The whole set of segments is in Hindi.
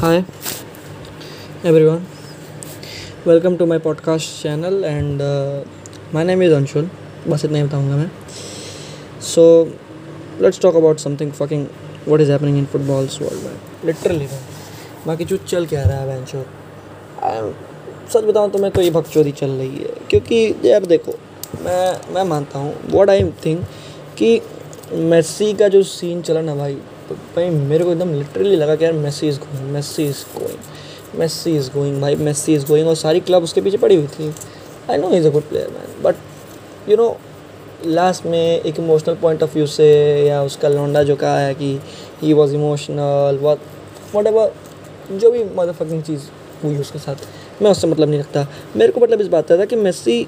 Everyone. Welcome to my podcast channel, and uh, my name is Anshul. बस इतना ही बताऊँगा मैं। So let's talk about something fucking what is happening in footballs world में लिटरली बाकी जो चल क्या रहा है बेंचो सच बताऊँ तो मैं तो ये भगचोदी चल रही है। क्योंकि यार देखो मैं मैं मानता हूँ व्हाट आई थिंक कि मेसी का जो सीन चला ना भाई भाई मेरे को एकदम लिटरली लगा कि यार Messi is going Messi is going Messi is going भाई मेसी इज़ गोइंग और सारी क्लब उसके पीछे पड़ी हुई थी। I know is a good player man but you know last में एक इमोशनल पॉइंट ऑफ़ व्यू से या उसका लौंडा जो कहा है कि he was emotional what whatever जो भी मदर फकिंग चीज़ हुई उसके साथ, मैं उससे मतलब नहीं रखता। मेरे को मतलब इस बात का था कि Messi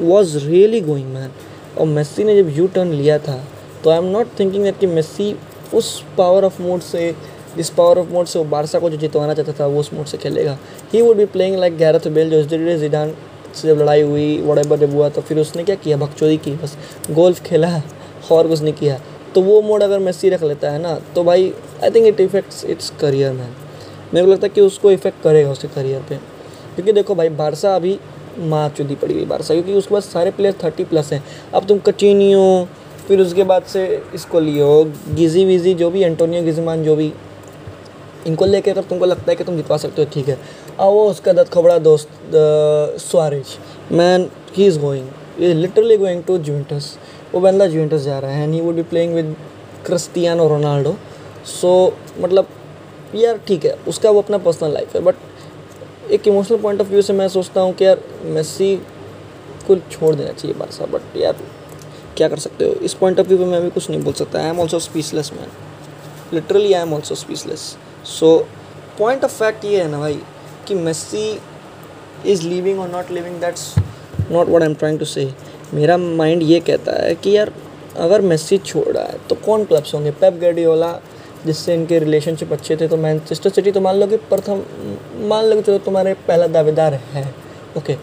was really going man और मेसी ने जब यू टर्न लिया था तो I am not thinking that कि मेसी उस पावर ऑफ़ मोड से, जिस पावर ऑफ़ मोड से वो बारसा को जो जितवाना चाहता था, वो उस मोड से खेलेगा। He would be playing like Gareth Bale जो जिडान से जब लड़ाई हुई एवर जब हुआ तो फिर उसने क्या किया? भगचोरी की, बस। गोल्फ खेला, और कुछ नहीं किया। तो वो मोड अगर मेसी रख लेता है ना तो भाई I think it affects its career man मेरे को लगता है कि उसको इफ़ेक्ट करेगा उसके करियर पे। क्योंकि देखो भाई, बारसा अभी माँ चुदी पड़ी हुई बारसा, क्योंकि उसके बाद सारे प्लेयर थर्टी प्लस हैं। अब तुम कचिनियो फिर उसके बाद से इसको लियो, गिजी विजी जो भी एंटोनियो गिजमान जो भी, इनको लेके अगर तुमको लगता है कि तुम जितवा सकते हो, ठीक है। और वो उसका दत खबड़ा दोस्त Suarez man he is going is literally going to Juventus वो बंदा जुवेंटस जा रहा है and he would be playing with Cristiano Ronaldo so मतलब यार, ठीक है, उसका वो अपना पर्सनल लाइफ है बट एक इमोशनल पॉइंट ऑफ़ व्यू से मैं सोचता हूँ कि यार मेसी को छोड़ देना चाहिए बारसा बट यार क्या कर सकते हो? इस पॉइंट ऑफ़ व्यू पे मैं भी कुछ नहीं बोल सकता। I am also speechless man literally I am also speechless so point of fact ये है ना भाई, कि मेसी इज़ लिविंग और not leaving that's not what I am trying to say मेरा माइंड ये कहता है कि यार, अगर मेस्सी छोड़ है तो कौन क्लब्स होंगे? पेप गार्डियोला जिससे इनके रिलेशनशिप अच्छे थे तो मैनचेस्टर सिटी तो मान लो कि प्रथम, मान लो कि चलो तुम्हारे पहला दावेदार है ओके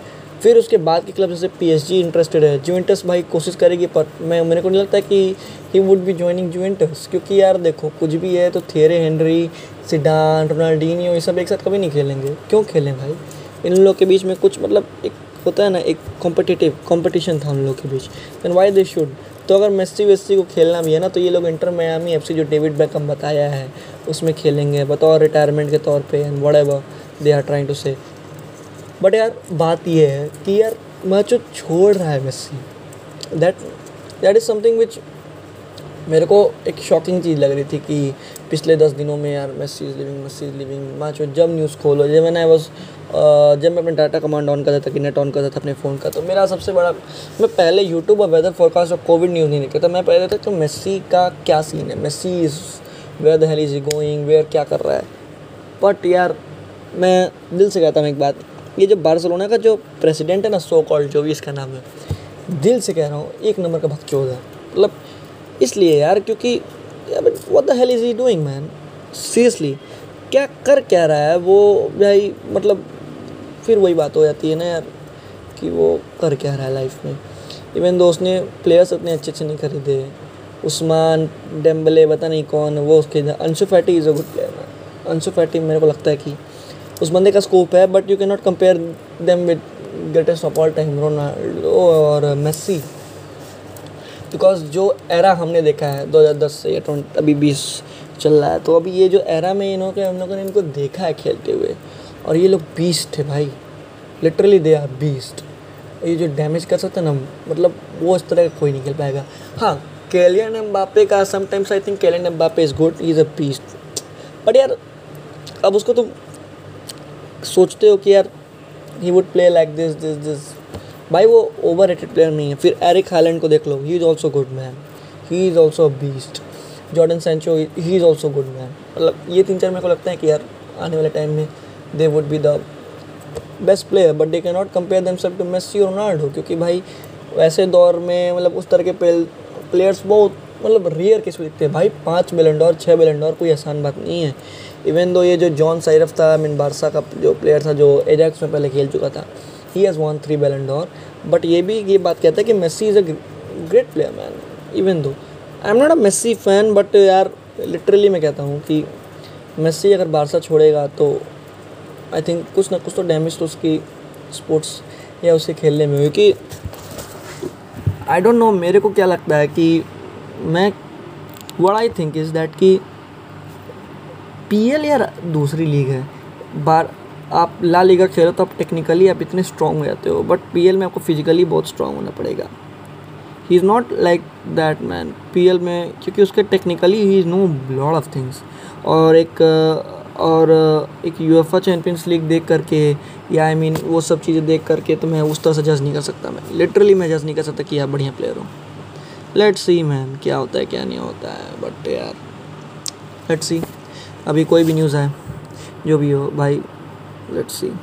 फिर उसके बाद के क्लब जैसे पीएसजी इंटरेस्टेड है जुवेंटस भाई कोशिश करेगी, पर मैं, मेरे को नहीं लगता कि he would be joining Juventus क्योंकि यार देखो, कुछ भी है तो थेरे हेनरी सिडान रोनाल्डीनियो ये सब एक साथ कभी नहीं खेलेंगे। क्यों खेलें भाई? इन लोग के बीच में कुछ मतलब एक होता है ना, एक कॉम्पिटिटिव कॉम्पिटिशन था उन लोग के बीच। देन वाई दे शुड तो अगर मेस्सी वेस्सी को खेलना भी है ना तो ये लोग इंटर मयामी एफ़ जो डेविड बैकम बताया है, उसमें खेलेंगे, बतौर रिटायरमेंट के तौर पे and whatever they are trying to say but यार, बात ये है कि यार मैच छोड़ रहा है Messi that that is something which मेरे को एक शॉकिंग चीज़ लग रही थी कि पिछले दस दिनों में यार Messi is leaving Messi is leaving match जब न्यूज़ खोलो, जब मैंने बस जब मैं अपने डाटा कमांड ऑन करता था, कि नेट ऑन करता था अपने फ़ोन का तो मेरा सबसे बड़ा, मैं पहले यूट्यूब और वेदर फोरकास्ट और कोविड न्यूज़ नहीं निकलता मैं पहले था तो मेस्सी का क्या सीन है? Messi is where the hell is going where क्या कर रहा है? बट यार, मैं दिल से कहता हूँ एक बात ये जो बार्सिलोना का जो प्रेसिडेंट है ना सो कॉल्ड जो भी इसका नाम है, दिल से कह रहा हूँ, एक नंबर का भक्चोद है? मतलब इसलिए यार, क्योंकि what the hell is he doing man seriously क्या कर क्या रहा है? वो भाई मतलब फिर वही बात हो जाती है ना यार, कि वो कर क्या रहा है लाइफ में। इवन दोस्त ने प्लेयर्स उतने अच्छे अच्छे नहीं खरीदे, उस्मान डेम्बले, पता नहीं कौन, वो उसके Ansu Fati is a good player Ansu Fati मेरे को लगता है कि उस बंदे का स्कोप है but you can not compare them with greatest of all time Ronaldo और मेस्सी बिकॉज़ जो एरा हमने देखा है 2010 से या ट्वेंटी अभी बीस चल रहा है तो अभी ये जो एरा में इन्होंने हम लोगों ने इनको देखा है खेलते हुए, और ये लोग बीस्ट थे भाई। लिटरली दे आर बीस्ट ये जो डैमेज कर सकते हैं ना मतलब वो इस तरह का कोई नहीं खेल पाएगा। हाँ कैलियन एम्बापे का sometimes I think Kylian Mbappe is good is a beast but यार, अब उसको तुम सोचते हो कि यार he would play like this this this भाई, वो ओवर रेटेड प्लेयर नहीं है। फिर एरिक हालैंड को देख लो। He is also good man he is also beast Jordan Sancho he is also good man मतलब ये तीन चार मेरे को लगता है कि यार, आने वाले टाइम में they would be the best player but they can not compare them self to Messi Ronaldo क्योंकि भाई, वैसे दौर में मतलब उस तरह के प्लेयर्स बहुत मतलब रेयर किसमें दिखते हैं भाई, पाँच मिलियन डॉर छः मिलियन डॉर कोई आसान बात नहीं है। इवन दो ये जो जॉन साइरफ था मिन बारसा का जो प्लेयर था, जो एजैक्स में पहले खेल चुका था ही हैज़ वन थ्री बैलन डॉर बट ये भी, ये बात कहता है कि Messi is a great player man even though I am not a Messi fan but यार लिटरली मैं कहता हूँ कि मेस्सी अगर बारसा छोड़ेगा तो आई थिंक कुछ ना कुछ तो डैमेज तो उसकी स्पोर्ट्स या उसे खेलने में क्योंकि आई डोंट नो मेरे को क्या लगता है कि मैं what I think is that कि पी एल या दूसरी लीग है। बार, आप ला लीगा खेलो तो आप टेक्निकली आप इतने स्ट्रॉन्ग हो जाते हो बट पी एल में आपको फिजिकली बहुत स्ट्रॉन्ग होना पड़ेगा। He is not like that man P L में, क्योंकि उसके technically he is know lot of things और एक और एक यू यूएफा चैम्पियंस लीग देख करके, या आई मीन वो सब चीज़ें देख करके तो मैं उस तरह से जज नहीं कर सकता मैं। लिटरली मैं जज नहीं कर सकता कि आप बढ़िया प्लेयर हो। लेट सी मैन क्या होता है, क्या नहीं होता है बट यार लेट सी अभी कोई भी न्यूज़ है जो भी हो, भाई लेट्स see.